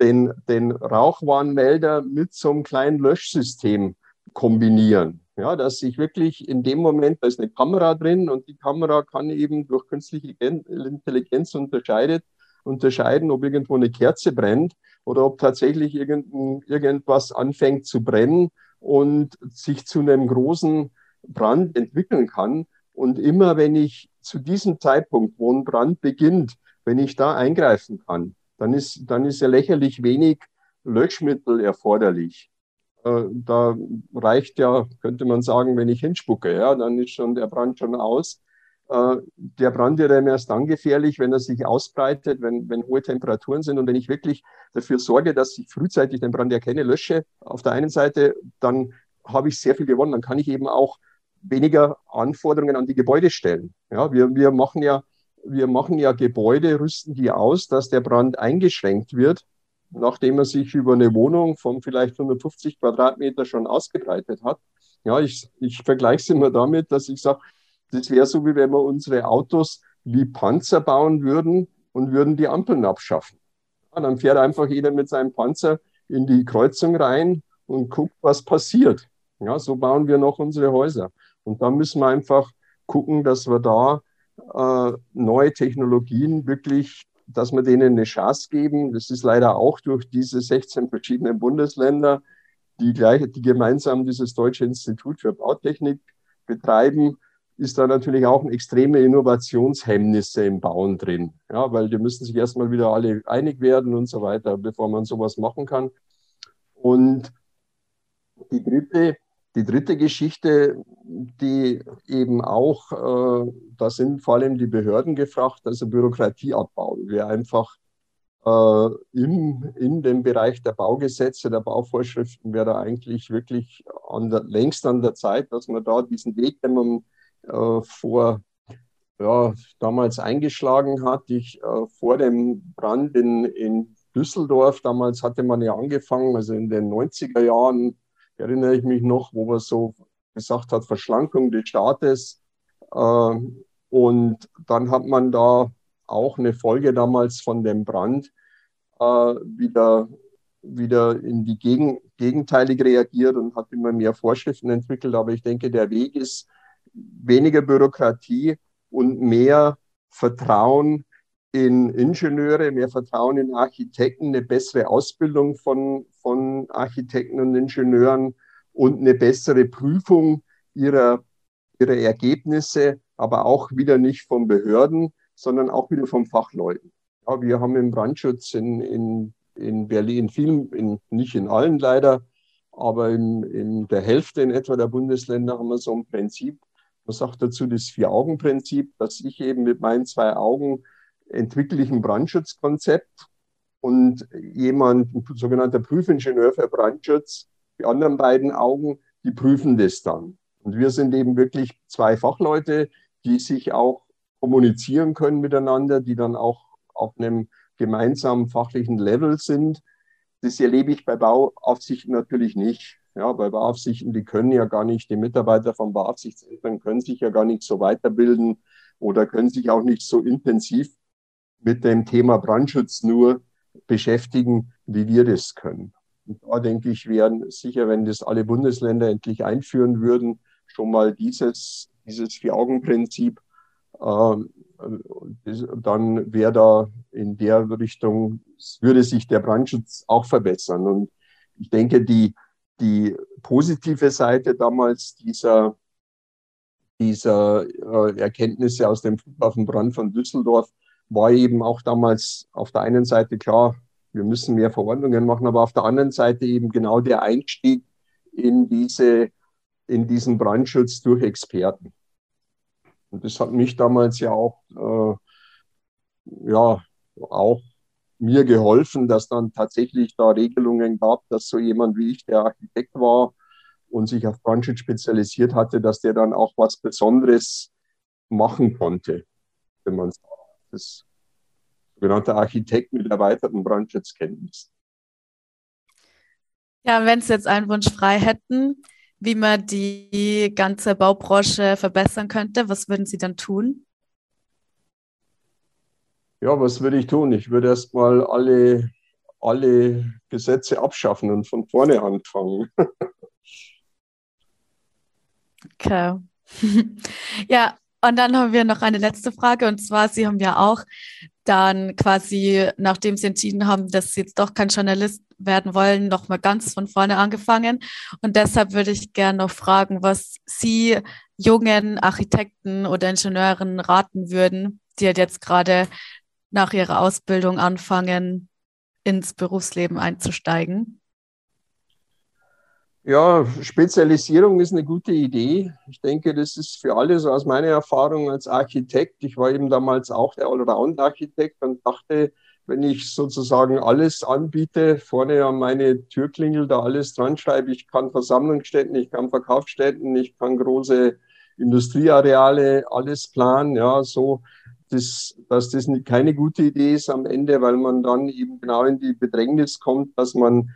den, den Rauchwarnmelder mit so einem kleinen Löschsystem kombinieren. Ja, dass ich wirklich in dem Moment, da ist eine Kamera drin und die Kamera kann eben durch künstliche Intelligenz unterscheidet, unterscheiden, ob irgendwo eine Kerze brennt oder ob tatsächlich irgendwas anfängt zu brennen und sich zu einem großen Brand entwickeln kann. Und immer wenn ich zu diesem Zeitpunkt, wo ein Brand beginnt, wenn ich da eingreifen kann, dann ist, dann ist ja lächerlich wenig Löschmittel erforderlich. Äh, da reicht ja, könnte man sagen, wenn ich hinspucke, ja, dann ist schon der Brand schon aus. Äh, der Brand wird einem erst dann gefährlich, wenn er sich ausbreitet, wenn, wenn hohe Temperaturen sind. Und wenn ich wirklich dafür sorge, dass ich frühzeitig den Brand erkenne, lösche, auf der einen Seite, dann habe ich sehr viel gewonnen. Dann kann ich eben auch weniger Anforderungen an die Gebäude stellen. Ja, wir, wir machen ja, wir machen ja Gebäude, rüsten die aus, dass der Brand eingeschränkt wird, nachdem er sich über eine Wohnung von vielleicht 150 Quadratmeter schon ausgebreitet hat. Ja, ich, ich vergleiche es immer damit, dass ich sage, das wäre so, wie wenn wir unsere Autos wie Panzer bauen würden und würden die Ampeln abschaffen. Ja, dann fährt einfach jeder mit seinem Panzer in die Kreuzung rein und guckt, was passiert. Ja, so bauen wir noch unsere Häuser. Und da müssen wir einfach gucken, dass wir da äh, neue Technologien wirklich, dass wir denen eine Chance geben. Das ist leider auch durch diese 16 verschiedenen Bundesländer, die, gleich, die gemeinsam dieses Deutsche Institut für Bautechnik betreiben, ist da natürlich auch ein extreme Innovationshemmnisse im Bauen drin. Ja, weil die müssen sich erstmal wieder alle einig werden und so weiter, bevor man sowas machen kann. Und die dritte, die dritte Geschichte, die eben auch, äh, da sind vor allem die Behörden gefragt, also Bürokratieabbau. Wir einfach äh, im, in dem Bereich der Baugesetze, der Bauvorschriften wäre eigentlich wirklich an der, längst an der Zeit, dass man da diesen Weg, den man äh, vor ja, damals eingeschlagen hat. Ich äh, vor dem Brand in, in Düsseldorf, damals hatte man ja angefangen, also in den 90er Jahren, erinnere ich mich noch, wo man so gesagt hat, Verschlankung des Staates. Äh, und dann hat man da auch eine Folge damals von dem Brand äh, wieder, wieder in die Gegen, gegenteilig reagiert und hat immer mehr Vorschriften entwickelt. Aber ich denke, der Weg ist weniger Bürokratie und mehr Vertrauen in Ingenieure, mehr Vertrauen in Architekten, eine bessere Ausbildung von, von Architekten und Ingenieuren und eine bessere Prüfung ihrer, ihrer Ergebnisse, aber auch wieder nicht von Behörden, sondern auch wieder von Fachleuten. Ja, wir haben im Brandschutz in, in, in Berlin, in in, nicht in allen leider, aber in, in der Hälfte in etwa der Bundesländer haben wir so ein Prinzip. Man sagt dazu das Vier-Augen-Prinzip, dass ich eben mit meinen zwei Augen entwickle ich ein Brandschutzkonzept und jemand, ein sogenannter Prüfingenieur für Brandschutz, die anderen beiden Augen, die prüfen das dann. Und wir sind eben wirklich zwei Fachleute, die sich auch kommunizieren können miteinander, die dann auch auf einem gemeinsamen fachlichen Level sind. Das erlebe ich bei Bauaufsichten natürlich nicht. Ja, bei Bauaufsichten, die können ja gar nicht, die Mitarbeiter von Bauaufsichtsämtern können sich ja gar nicht so weiterbilden oder können sich auch nicht so intensiv mit dem Thema Brandschutz nur beschäftigen, wie wir das können. Und da denke ich, wären sicher, wenn das alle Bundesländer endlich einführen würden, schon mal dieses, dieses Vier-Augen-Prinzip, äh, dann wäre da in der Richtung, würde sich der Brandschutz auch verbessern. Und ich denke, die, die positive Seite damals dieser, dieser äh, Erkenntnisse aus dem Flughafenbrand von Düsseldorf war eben auch damals auf der einen Seite klar, wir müssen mehr Verordnungen machen, aber auf der anderen Seite eben genau der Einstieg in, diese, in diesen Brandschutz durch Experten. Und das hat mich damals ja auch, äh, ja, auch mir geholfen, dass dann tatsächlich da Regelungen gab, dass so jemand wie ich, der Architekt war und sich auf Brandschutz spezialisiert hatte, dass der dann auch was Besonderes machen konnte, wenn man sagt. Das sogenannte Architekt mit erweiterten Brandschutzkenntnissen. Ja, wenn Sie jetzt einen Wunsch frei hätten, wie man die ganze Baubranche verbessern könnte, was würden Sie dann tun? Ja, was würde ich tun? Ich würde erstmal alle, alle Gesetze abschaffen und von vorne anfangen. okay. ja, und dann haben wir noch eine letzte Frage und zwar, Sie haben ja auch dann quasi, nachdem Sie entschieden haben, dass Sie jetzt doch kein Journalist werden wollen, nochmal ganz von vorne angefangen. Und deshalb würde ich gerne noch fragen, was Sie jungen Architekten oder Ingenieuren raten würden, die halt jetzt gerade nach ihrer Ausbildung anfangen, ins Berufsleben einzusteigen. Ja, Spezialisierung ist eine gute Idee. Ich denke, das ist für alle so aus meiner Erfahrung als Architekt. Ich war eben damals auch der Allround-Architekt und dachte, wenn ich sozusagen alles anbiete, vorne an meine Türklingel da alles dran schreibe, ich kann Versammlungsstätten, ich kann Verkaufsstätten, ich kann große Industrieareale, alles planen, ja, so, dass, dass das keine gute Idee ist am Ende, weil man dann eben genau in die Bedrängnis kommt, dass man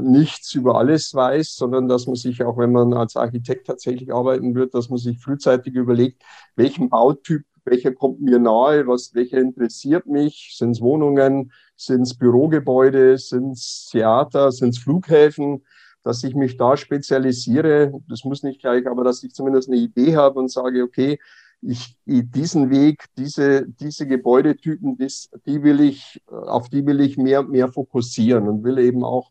nichts über alles weiß, sondern dass man sich auch, wenn man als Architekt tatsächlich arbeiten wird, dass man sich frühzeitig überlegt, welchen Bautyp, welcher kommt mir nahe, was, welcher interessiert mich, sind es Wohnungen, sind es Bürogebäude, sind es Theater, sind es Flughäfen, dass ich mich da spezialisiere. Das muss nicht gleich, aber dass ich zumindest eine Idee habe und sage, okay, ich, diesen Weg, diese, diese Gebäudetypen, das, die will ich, auf die will ich mehr, mehr fokussieren und will eben auch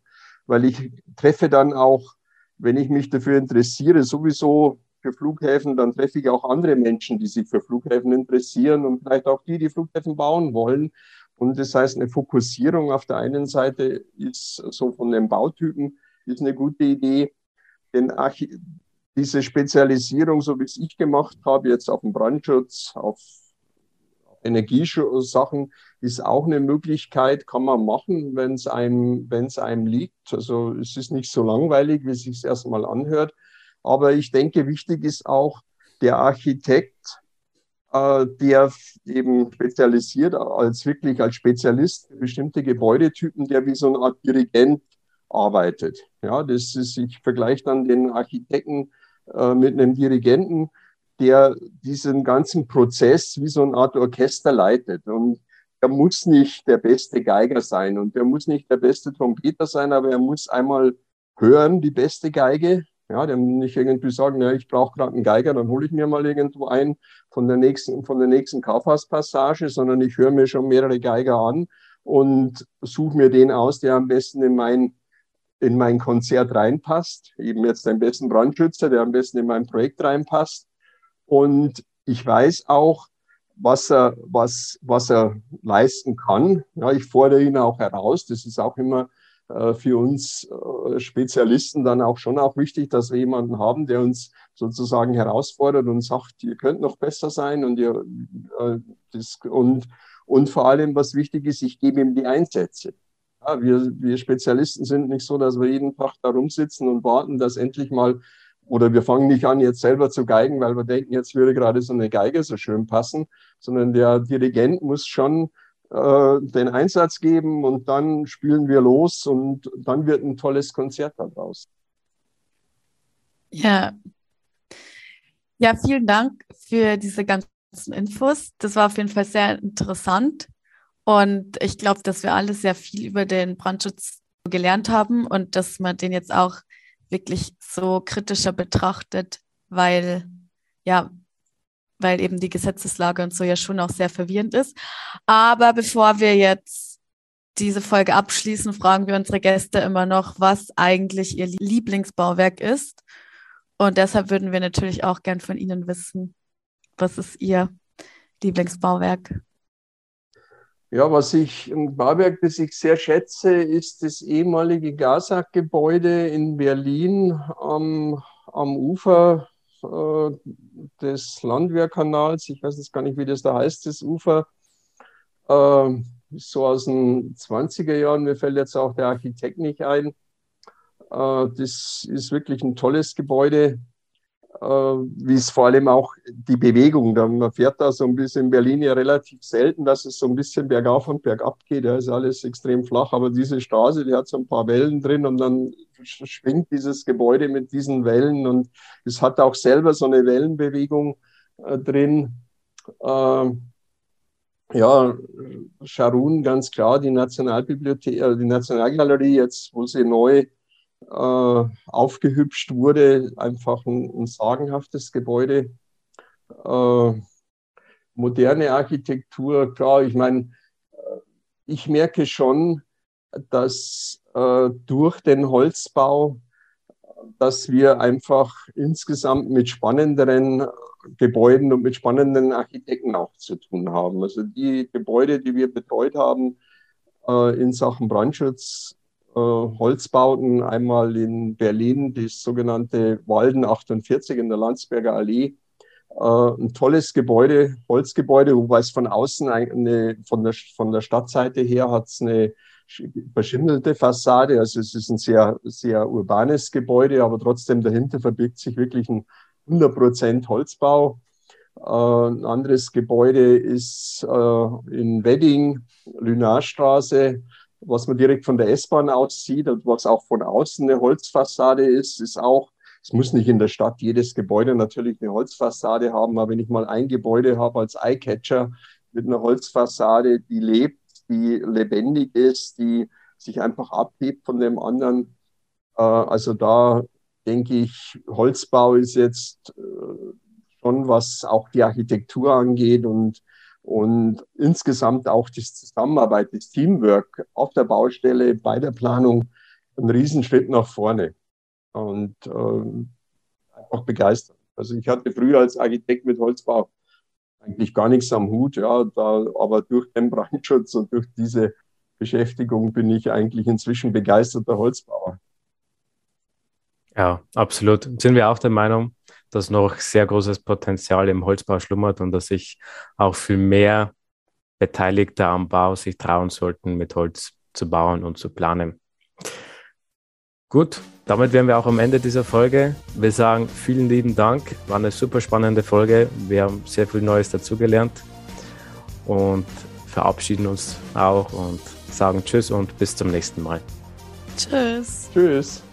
weil ich treffe dann auch, wenn ich mich dafür interessiere, sowieso für Flughäfen, dann treffe ich auch andere Menschen, die sich für Flughäfen interessieren und vielleicht auch die, die Flughäfen bauen wollen. Und das heißt, eine Fokussierung auf der einen Seite ist so von den Bautypen ist eine gute Idee. Denn diese Spezialisierung, so wie es ich gemacht habe, jetzt auf den Brandschutz, auf Energiesachen ist auch eine Möglichkeit, kann man machen, wenn es einem, wenn es einem liegt. Also es ist nicht so langweilig, wie es sich erstmal anhört. Aber ich denke, wichtig ist auch der Architekt, äh, der eben spezialisiert als wirklich als Spezialist bestimmte Gebäudetypen, der wie so eine Art Dirigent arbeitet. Ja, das ist, ich vergleiche dann den Architekten äh, mit einem Dirigenten der diesen ganzen Prozess wie so eine Art Orchester leitet. Und er muss nicht der beste Geiger sein und er muss nicht der beste Trompeter sein, aber er muss einmal hören, die beste Geige. Ja, der nicht irgendwie sagen, ja, ich brauche gerade einen Geiger, dann hole ich mir mal irgendwo einen von der nächsten, von der nächsten Kaufhauspassage, sondern ich höre mir schon mehrere Geiger an und suche mir den aus, der am besten in mein, in mein Konzert reinpasst. Eben jetzt den besten Brandschützer, der am besten in mein Projekt reinpasst. Und ich weiß auch, was er, was, was er leisten kann. Ja, ich fordere ihn auch heraus. Das ist auch immer äh, für uns äh, Spezialisten dann auch schon auch wichtig, dass wir jemanden haben, der uns sozusagen herausfordert und sagt, ihr könnt noch besser sein und ihr äh, das, und, und vor allem, was wichtig ist, ich gebe ihm die Einsätze. Ja, wir, wir Spezialisten sind nicht so, dass wir jeden Tag da rumsitzen und warten, dass endlich mal oder wir fangen nicht an, jetzt selber zu geigen, weil wir denken, jetzt würde gerade so eine Geige so schön passen, sondern der Dirigent muss schon äh, den Einsatz geben und dann spielen wir los und dann wird ein tolles Konzert daraus. Ja. Ja, vielen Dank für diese ganzen Infos. Das war auf jeden Fall sehr interessant. Und ich glaube, dass wir alle sehr viel über den Brandschutz gelernt haben und dass man den jetzt auch wirklich so kritischer betrachtet, weil ja, weil eben die Gesetzeslage und so ja schon auch sehr verwirrend ist. Aber bevor wir jetzt diese Folge abschließen, fragen wir unsere Gäste immer noch, was eigentlich ihr Lieblingsbauwerk ist. Und deshalb würden wir natürlich auch gern von Ihnen wissen, was ist Ihr Lieblingsbauwerk? Ja, was ich, ein Bauwerk, das ich sehr schätze, ist das ehemalige Gasak-Gebäude in Berlin am, am Ufer äh, des Landwehrkanals. Ich weiß jetzt gar nicht, wie das da heißt, das Ufer. Äh, so aus den 20er Jahren, mir fällt jetzt auch der Architekt nicht ein. Äh, das ist wirklich ein tolles Gebäude. Äh, wie es vor allem auch die Bewegung, man fährt da so ein bisschen in Berlin ja relativ selten, dass es so ein bisschen bergauf und bergab geht, da ist alles extrem flach, aber diese Straße, die hat so ein paar Wellen drin und dann schwingt dieses Gebäude mit diesen Wellen und es hat auch selber so eine Wellenbewegung äh, drin. Äh, ja, Scharun, ganz klar, die Nationalbibliothek, äh, die Nationalgalerie, jetzt, wo sie neu äh, aufgehübscht wurde. Einfach ein, ein sagenhaftes Gebäude. Äh, moderne Architektur, klar, ich meine, äh, ich merke schon, dass äh, durch den Holzbau, dass wir einfach insgesamt mit spannenderen Gebäuden und mit spannenden Architekten auch zu tun haben. Also die Gebäude, die wir betreut haben äh, in Sachen Brandschutz, Holzbauten. Einmal in Berlin das sogenannte Walden 48 in der Landsberger Allee. Äh, ein tolles Gebäude, Holzgebäude, wobei es von außen eine, von der, von der Stadtseite her hat es eine verschimmelte Fassade. Also es ist ein sehr, sehr urbanes Gebäude, aber trotzdem dahinter verbirgt sich wirklich ein 100% Holzbau. Äh, ein anderes Gebäude ist in Wedding, Lünarstraße, was man direkt von der S-Bahn aus sieht und was auch von außen eine Holzfassade ist, ist auch, es muss nicht in der Stadt jedes Gebäude natürlich eine Holzfassade haben, aber wenn ich mal ein Gebäude habe als Eyecatcher mit einer Holzfassade, die lebt, die lebendig ist, die sich einfach abhebt von dem anderen, äh, also da denke ich, Holzbau ist jetzt äh, schon, was auch die Architektur angeht und und insgesamt auch die Zusammenarbeit, das Teamwork auf der Baustelle, bei der Planung, ein Riesenschritt nach vorne und ähm, einfach begeistert. Also ich hatte früher als Architekt mit Holzbau eigentlich gar nichts am Hut, ja, da, aber durch den Brandschutz und durch diese Beschäftigung bin ich eigentlich inzwischen begeisterter Holzbauer. Ja, absolut. Sind wir auch der Meinung, dass noch sehr großes Potenzial im Holzbau schlummert und dass sich auch viel mehr Beteiligte am Bau sich trauen sollten, mit Holz zu bauen und zu planen. Gut, damit wären wir auch am Ende dieser Folge. Wir sagen vielen lieben Dank. War eine super spannende Folge. Wir haben sehr viel Neues dazugelernt und verabschieden uns auch und sagen Tschüss und bis zum nächsten Mal. Tschüss. Tschüss.